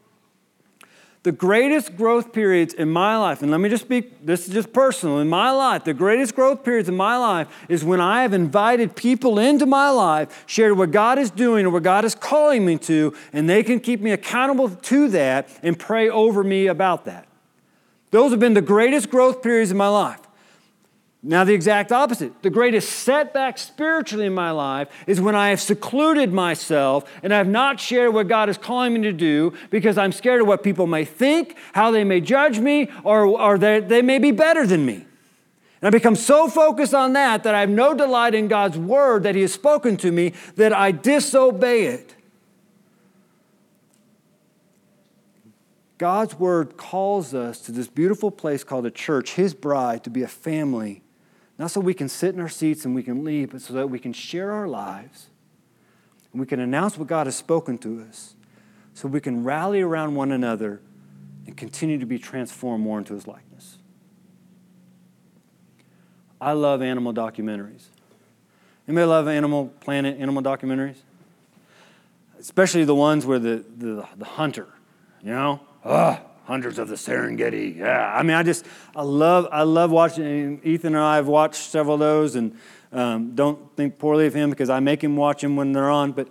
Speaker 1: The greatest growth periods in my life, and let me just speak, this is just personal, in my life, the greatest growth periods in my life is when I have invited people into my life, shared what God is doing or what God is calling me to, and they can keep me accountable to that and pray over me about that. Those have been the greatest growth periods in my life. Now, the exact opposite. The greatest setback spiritually in my life is when I have secluded myself and I have not shared what God is calling me to do because I'm scared of what people may think, how they may judge me, or, or they, they may be better than me. And I become so focused on that that I have no delight in God's word that He has spoken to me that I disobey it. God's word calls us to this beautiful place called a church, His bride, to be a family not so we can sit in our seats and we can leave, but so that we can share our lives and we can announce what God has spoken to us so we can rally around one another and continue to be transformed more into his likeness.
Speaker 2: I love animal documentaries. Anybody love Animal Planet animal documentaries? Especially the ones where the, the, the hunter, you know? Ah, hundreds of the Serengeti. Yeah. I mean, I just, I love, I love watching. Ethan and I have watched several of those, and um, don't think poorly of him because I make him watch them when they're on. But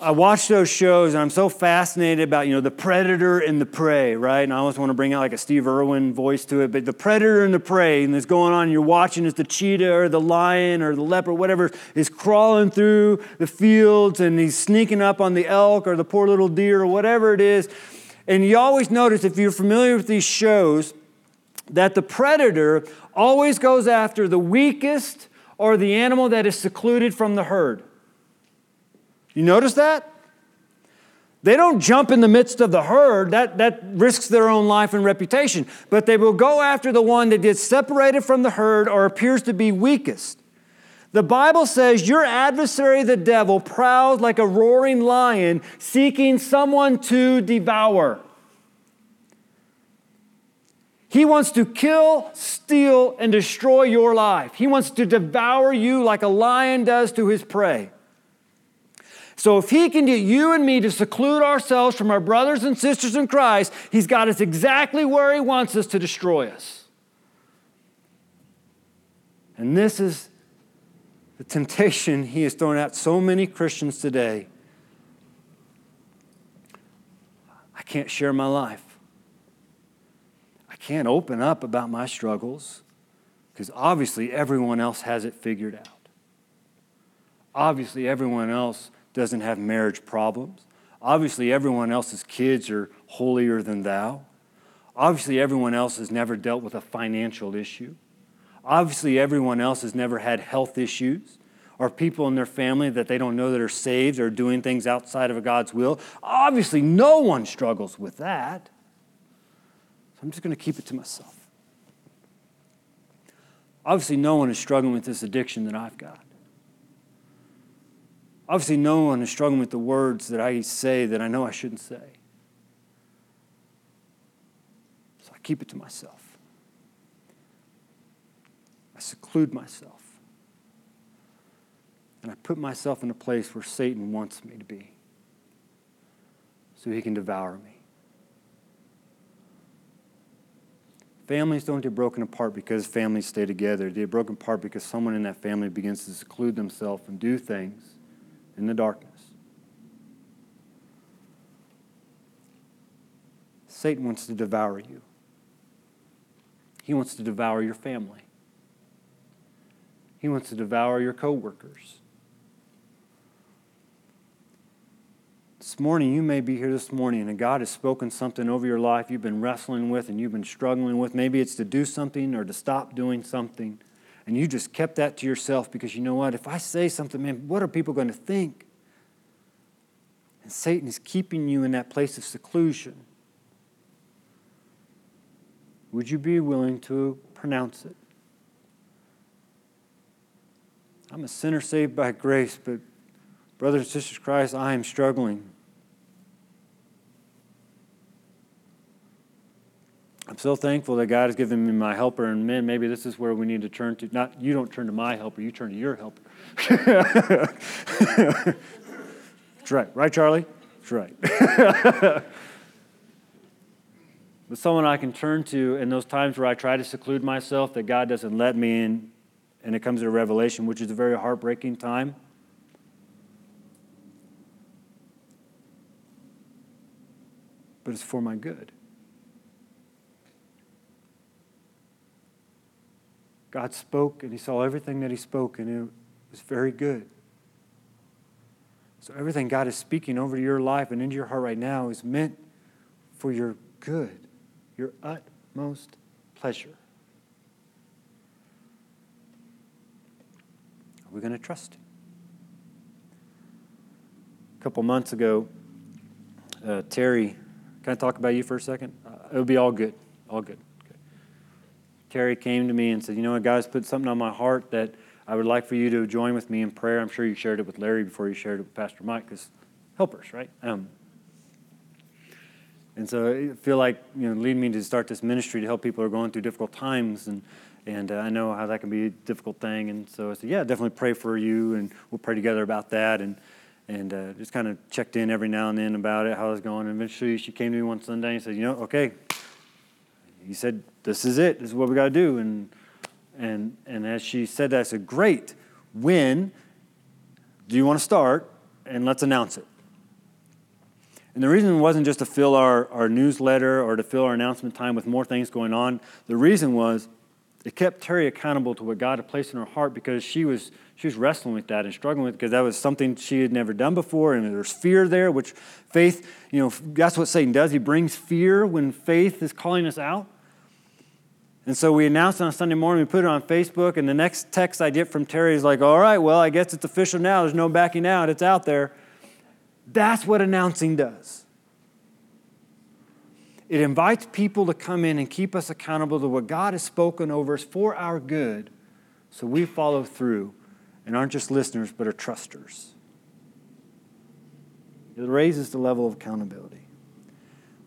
Speaker 2: I watch those shows and I'm so fascinated about, you know, the predator and the prey, right? And I always want to bring out like a Steve Irwin voice to it, but the predator and the prey, and it's going on, and you're watching as the cheetah or the lion or the leopard, whatever, is crawling through the fields and he's sneaking up on the elk or the poor little deer or whatever it is. And you always notice, if you're familiar with these shows, that the predator always goes after the weakest or the animal that is secluded from the herd. You notice that? They don't jump in the midst of the herd. That, that risks their own life and reputation. But they will go after the one that gets separated from the herd or appears to be weakest. The Bible says your adversary, the devil, prowls like a roaring lion seeking someone to devour. He wants to kill, steal, and destroy your life. He wants to devour you like a lion does to his prey. So if he can get you and me to seclude ourselves from our brothers and sisters in Christ, he's got us exactly where he wants us to destroy us. And this is the temptation he is throwing at so many Christians today. I can't share my life. I can't open up about my struggles because obviously everyone else has it figured out. Obviously, everyone else doesn't have marriage problems. Obviously, everyone else's kids are holier than thou. Obviously, everyone else has never dealt with a financial issue. Obviously, everyone else has never had health issues or people in their family that they don't know that are saved or doing things outside of God's will. Obviously, no one struggles with that. So I'm just going to keep it to myself. Obviously, no one is struggling with this addiction that I've got. Obviously, no one is struggling with the words that I say that I know I shouldn't say. So I keep it to myself. I seclude myself. And I put myself in a place where Satan wants me to be so he can devour me. Families don't get broken apart because families stay together. They get broken apart because someone in that family begins to seclude themselves and do things in the darkness. Satan wants to devour you. He wants to devour your family. He wants to devour your coworkers. This morning, you may be here this morning and God has spoken something over your life you've been wrestling with and you've been struggling with. Maybe it's to do something or to stop doing something and you just kept that to yourself because you know what? If I say something, man, what are people going to think? And Satan is keeping you in that place of seclusion. Would you be willing to pronounce it? I'm a sinner saved by grace, but brothers and sisters Christ, I am struggling. I'm so thankful that God has given me my helper, and man, maybe this is where we need to turn to. Not you don't turn to my helper, you turn to your helper. That's right, right, Charlie? That's right. but someone I can turn to in those times where I try to seclude myself, that God doesn't let me in, and it comes to revelation, which is a very heartbreaking time. But it's for my good. God spoke and he saw everything that he spoke, and it was very good. So, everything God is speaking over your life and into your heart right now is meant for your good, your utmost pleasure. Are we going to trust him? A couple months ago, uh, Terry, can I talk about you for a second? Uh, it'll be all good, all good. Terry came to me and said, You know guys, put something on my heart that I would like for you to join with me in prayer. I'm sure you shared it with Larry before you shared it with Pastor Mike because helpers, right? Um, and so I feel like, you know, leading me to start this ministry to help people who are going through difficult times. And, And uh, I know how that can be a difficult thing. And so I said, yeah, definitely pray for you, and we'll pray together about that. And, and uh, just kind of checked in every now and then about it, how it was going. And eventually she came to me one Sunday and said, you know, okay, he said, this is it. This is what we got to do. And, and, and as she said that, I said, great. When do you want to start? And let's announce it. And the reason wasn't just to fill our, our newsletter or to fill our announcement time with more things going on. The reason was it kept Terry accountable to what God had placed in her heart because she was, she was wrestling with that and struggling with it because that was something she had never done before. And there's fear there, which faith, you know, that's what Satan does. He brings fear when faith is calling us out. And so we announced on Sunday morning, we put it on Facebook, and the next text I get from Terry is like, all right, well, I guess it's official now. There's no backing out. It's out there. That's what announcing does. It invites people to come in and keep us accountable to what God has spoken over us for our good so we follow through and aren't just listeners but are trusters. It raises the level of accountability.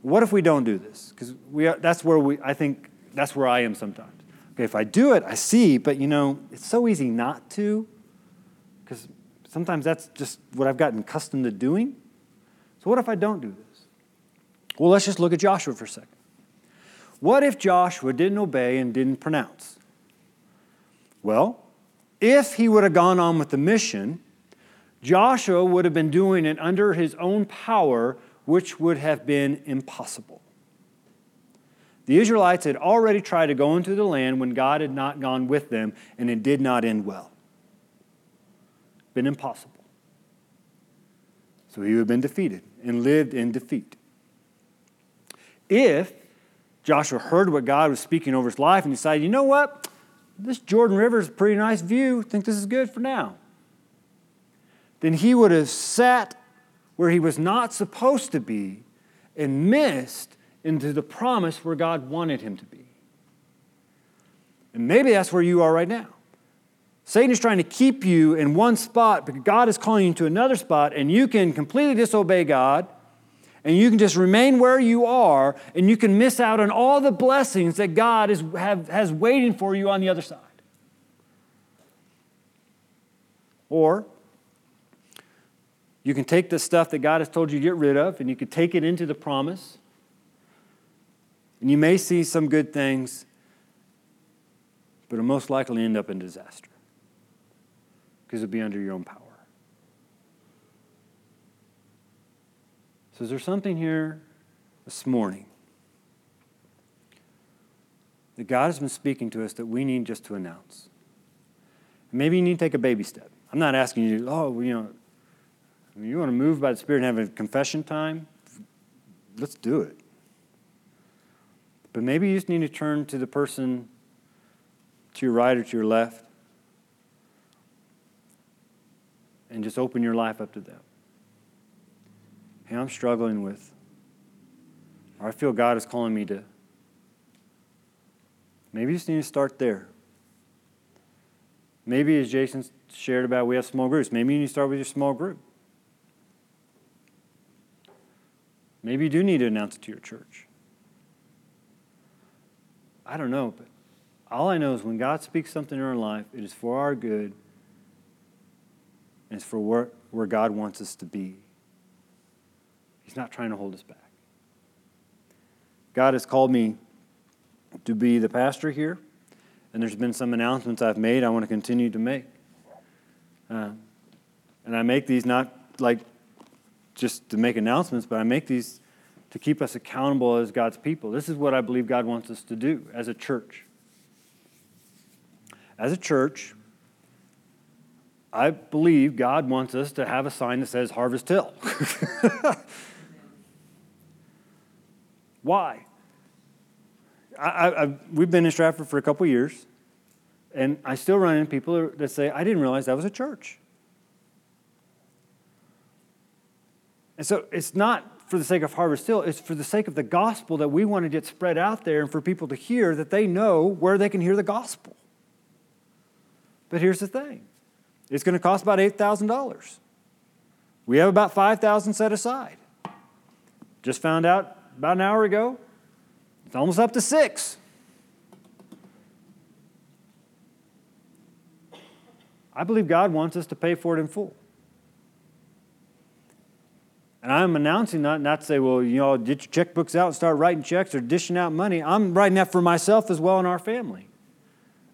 Speaker 2: What if we don't do this? Because that's where we, I think, that's where I am sometimes. Okay, if I do it, I see, but you know, it's so easy not to because sometimes that's just what I've gotten accustomed to doing. So, what if I don't do this? Well, let's just look at Joshua for a second. What if Joshua didn't obey and didn't pronounce? Well, if he would have gone on with the mission, Joshua would have been doing it under his own power, which would have been impossible. The Israelites had already tried to go into the land when God had not gone with them, and it did not end well. Been impossible. So he would have been defeated and lived in defeat. If Joshua heard what God was speaking over his life and decided, you know what? This Jordan River is a pretty nice view. I think this is good for now. Then he would have sat where he was not supposed to be and missed into the promise where God wanted him to be. And maybe that's where you are right now. Satan is trying to keep you in one spot, but God is calling you to another spot, and you can completely disobey God, and you can just remain where you are, and you can miss out on all the blessings that God is, have, has waiting for you on the other side. Or you can take the stuff that God has told you to get rid of, and you can take it into the promise, and you may see some good things, but it'll most likely end up in disaster because it'll be under your own power. So, is there something here this morning that God has been speaking to us that we need just to announce? Maybe you need to take a baby step. I'm not asking you, oh, you know, you want to move by the Spirit and have a confession time? Let's do it. But maybe you just need to turn to the person to your right or to your left and just open your life up to them. Hey, I'm struggling with, or I feel God is calling me to. Maybe you just need to start there. Maybe, as Jason shared about, we have small groups. Maybe you need to start with your small group. Maybe you do need to announce it to your church. I don't know, but all I know is when God speaks something in our life, it is for our good and it's for where, where God wants us to be. He's not trying to hold us back. God has called me to be the pastor here, and there's been some announcements I've made I want to continue to make. Uh, and I make these not like just to make announcements, but I make these to keep us accountable as God's people. This is what I believe God wants us to do as a church. As a church, I believe God wants us to have a sign that says Harvest Hill. Why? I, I, we've been in Stratford for a couple years, and I still run into people that say, I didn't realize that was a church. And so it's not for the sake of Harvest Hill, it's for the sake of the gospel that we want to get spread out there and for people to hear that they know where they can hear the gospel. But here's the thing it's going to cost about $8,000. We have about 5000 set aside. Just found out about an hour ago, it's almost up to six. I believe God wants us to pay for it in full. And I'm announcing that not to say, well, you know, get your checkbooks out and start writing checks or dishing out money. I'm writing that for myself as well and our family.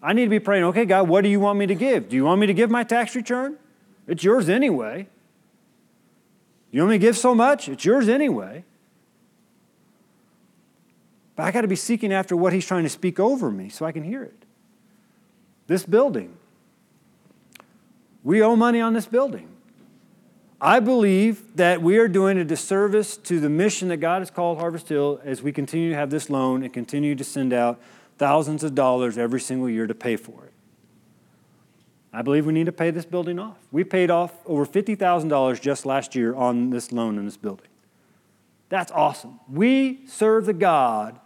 Speaker 2: I need to be praying, okay, God, what do you want me to give? Do you want me to give my tax return? It's yours anyway. You want me to give so much? It's yours anyway. But I got to be seeking after what He's trying to speak over me so I can hear it. This building, we owe money on this building. I believe that we are doing a disservice to the mission that God has called Harvest Hill as we continue to have this loan and continue to send out thousands of dollars every single year to pay for it. I believe we need to pay this building off. We paid off over $50,000 just last year on this loan in this building. That's awesome. We serve the God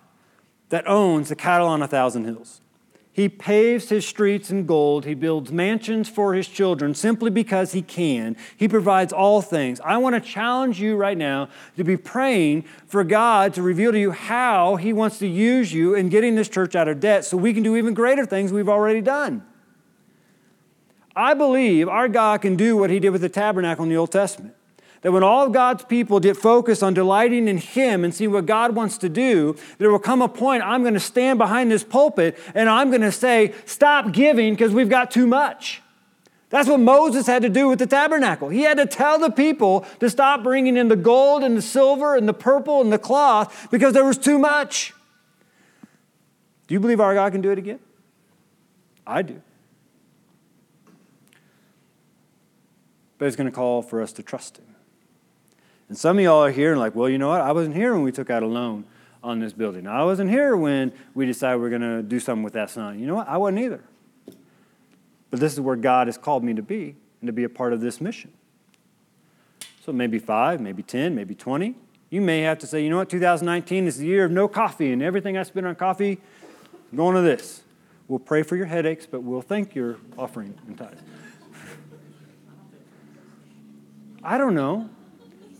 Speaker 2: that owns the cattle on a thousand hills. He paves his streets in gold. He builds mansions for his children simply because he can. He provides all things. I want to challenge you right now to be praying for God to reveal to you how he wants to use you in getting this church out of debt so we can do even greater things we've already done. I believe our God can do what he did with the tabernacle in the Old Testament that when all of God's people get focused on delighting in Him and seeing what God wants to do, there will come a point I'm going to stand behind this pulpit and I'm going to say, Stop giving because we've got too much. That's what Moses had to do with the tabernacle. He had to tell the people to stop bringing in the gold and the silver and the purple and the cloth because there was too much. Do you believe our God can do it again? I do. But it's going to call for us to trust Him. And some of y'all are here and like, well, you know what? I wasn't here when we took out a loan on this building. I wasn't here when we decided we are going to do something with that sign. You know what? I wasn't either. But this is where God has called me to be and to be a part of this mission. So maybe five, maybe 10, maybe 20. You may have to say, you know what? 2019 is the year of no coffee, and everything I spend on coffee, I'm going to this. We'll pray for your headaches, but we'll thank your offering and tithes. I don't know.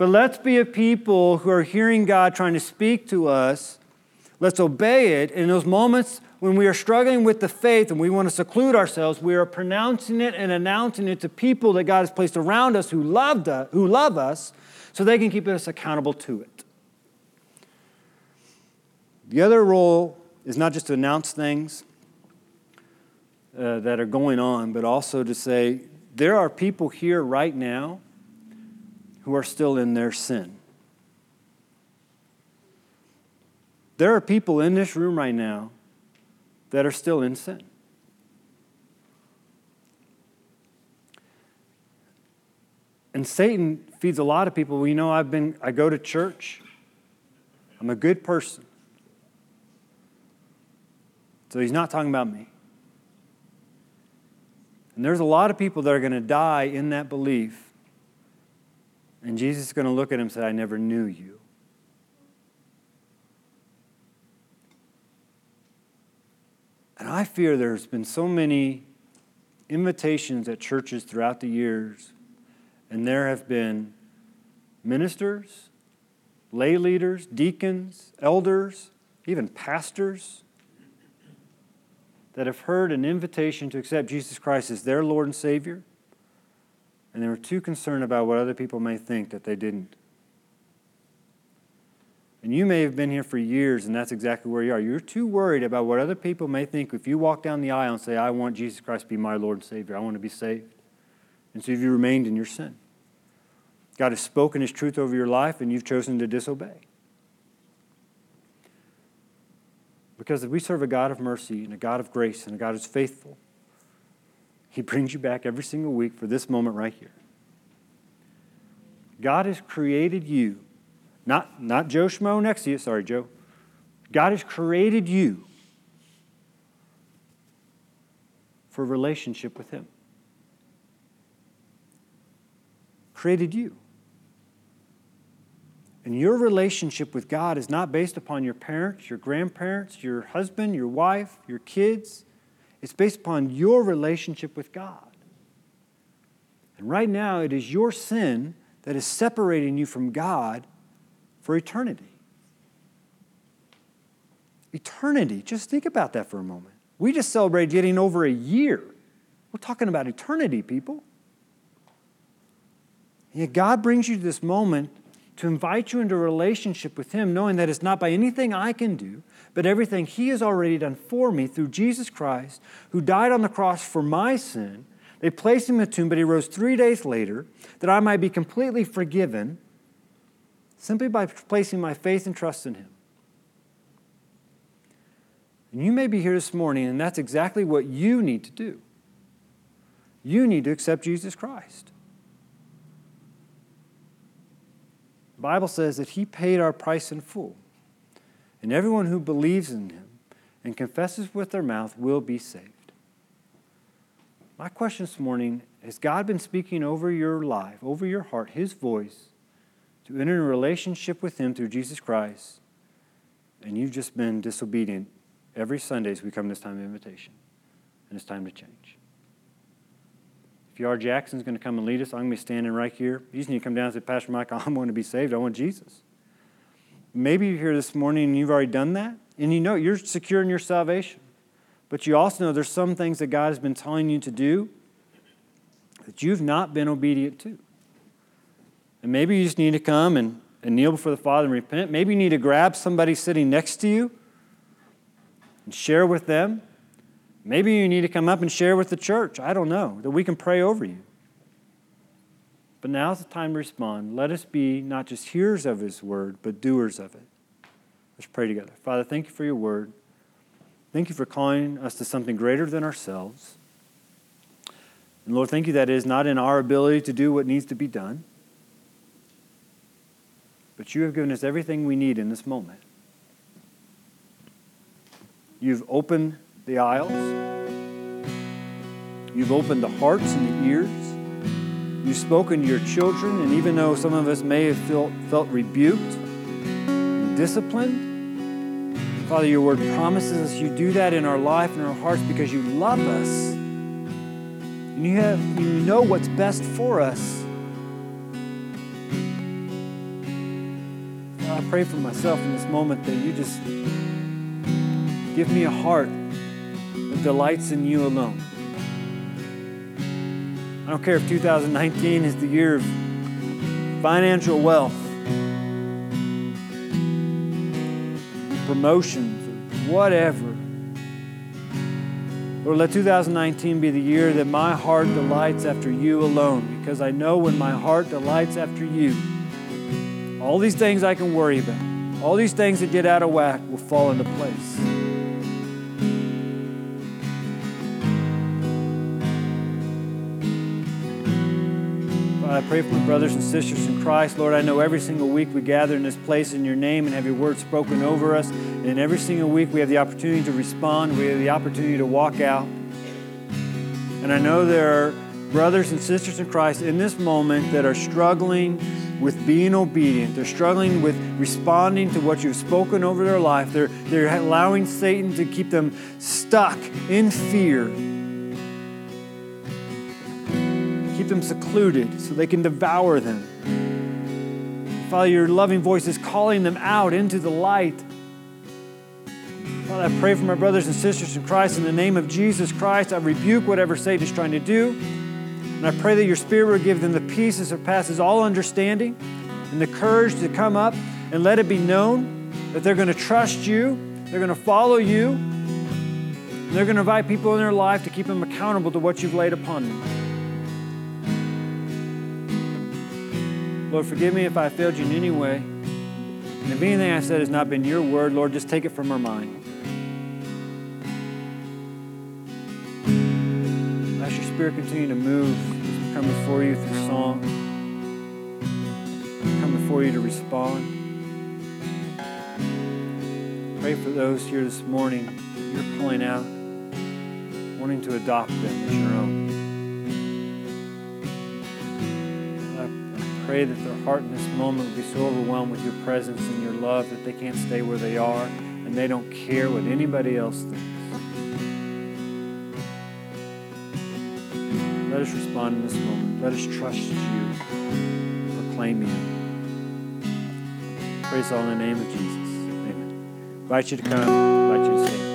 Speaker 2: But let's be a people who are hearing God trying to speak to us. Let's obey it. In those moments when we are struggling with the faith and we want to seclude ourselves, we are pronouncing it and announcing it to people that God has placed around us who, loved us, who love us so they can keep us accountable to it. The other role is not just to announce things uh, that are going on, but also to say, there are people here right now who are still in their sin. There are people in this room right now that are still in sin. And Satan feeds a lot of people. Well, you know, I've been, I go to church. I'm a good person. So he's not talking about me. And there's a lot of people that are going to die in that belief and Jesus is going to look at him and say, I never knew you. And I fear there's been so many invitations at churches throughout the years, and there have been ministers, lay leaders, deacons, elders, even pastors that have heard an invitation to accept Jesus Christ as their Lord and Savior and they were too concerned about what other people may think that they didn't. And you may have been here for years, and that's exactly where you are. You're too worried about what other people may think if you walk down the aisle and say, I want Jesus Christ to be my Lord and Savior. I want to be saved. And so you've remained in your sin. God has spoken His truth over your life, and you've chosen to disobey. Because if we serve a God of mercy and a God of grace and a God who's faithful, he brings you back every single week for this moment right here. God has created you, not, not Joe Schmo next to you, sorry, Joe. God has created you for relationship with Him. Created you. And your relationship with God is not based upon your parents, your grandparents, your husband, your wife, your kids. It's based upon your relationship with God. And right now, it is your sin that is separating you from God for eternity. Eternity. Just think about that for a moment. We just celebrated getting over a year We're talking about eternity, people. Yet God brings you to this moment to invite you into a relationship with Him, knowing that it's not by anything I can do, but everything He has already done for me through Jesus Christ, who died on the cross for my sin. They placed him in the tomb, but he rose three days later, that I might be completely forgiven simply by placing my faith and trust in him. And you may be here this morning, and that's exactly what you need to do. You need to accept Jesus Christ. The Bible says that he paid our price in full. And everyone who believes in him and confesses with their mouth will be saved. My question this morning has God been speaking over your life, over your heart, his voice, to enter a relationship with him through Jesus Christ, and you've just been disobedient every Sunday as we come this time of invitation, and it's time to change. If you are, Jackson's going to come and lead us. I'm going to be standing right here. You just need to come down and say, Pastor Mike, I want to be saved. I want Jesus. Maybe you're here this morning and you've already done that, and you know you're secure in your salvation. But you also know there's some things that God has been telling you to do that you've not been obedient to. And maybe you just need to come and, and kneel before the Father and repent. Maybe you need to grab somebody sitting next to you and share with them. Maybe you need to come up and share with the church. I don't know, that we can pray over you. But now's the time to respond. Let us be not just hearers of His word, but doers of it. Let's pray together. Father, thank you for your word. Thank you for calling us to something greater than ourselves. And Lord, thank you that it is not in our ability to do what needs to be done, but you have given us everything we need in this moment. You've opened the aisles, you've opened the hearts and the ears. You've spoken to your children, and even though some of us may have felt, felt rebuked, disciplined, Father, your word promises us you do that in our life and our hearts because you love us. And you, have, you know what's best for us. I pray for myself in this moment that you just give me a heart that delights in you alone. I don't care if 2019 is the year of financial wealth promotions, or whatever. Lord, let 2019 be the year that my heart delights after you alone, because I know when my heart delights after you, all these things I can worry about, all these things that get out of whack will fall into place. I pray for my brothers and sisters in Christ. Lord, I know every single week we gather in this place in your name and have your word spoken over us. And every single week we have the opportunity to respond, we have the opportunity to walk out. And I know there are brothers and sisters in Christ in this moment that are struggling with being obedient. They're struggling with responding to what you've spoken over their life. They're, they're allowing Satan to keep them stuck in fear keep them secluded so they can devour them. Father, your loving voice is calling them out into the light. Father, I pray for my brothers and sisters in Christ in the name of Jesus Christ. I rebuke whatever Satan is trying to do. And I pray that your Spirit will give them the peace that surpasses all understanding and the courage to come up and let it be known that they're going to trust you, they're going to follow you, and they're going to invite people in their life to keep them accountable to what you've laid upon them. Lord, forgive me if I failed you in any way. And if anything I said has not been your word, Lord, just take it from our mind. Let your spirit continue to move as we come before you through song. Come before you to respond. Pray for those here this morning you're pulling out, wanting to adopt them as your own. Pray that their heart in this moment will be so overwhelmed with your presence and your love that they can't stay where they are and they don't care what anybody else thinks. Let us respond in this moment. Let us trust you. Proclaim you. Praise all in the name of Jesus. Amen. I invite you to come. I invite you to say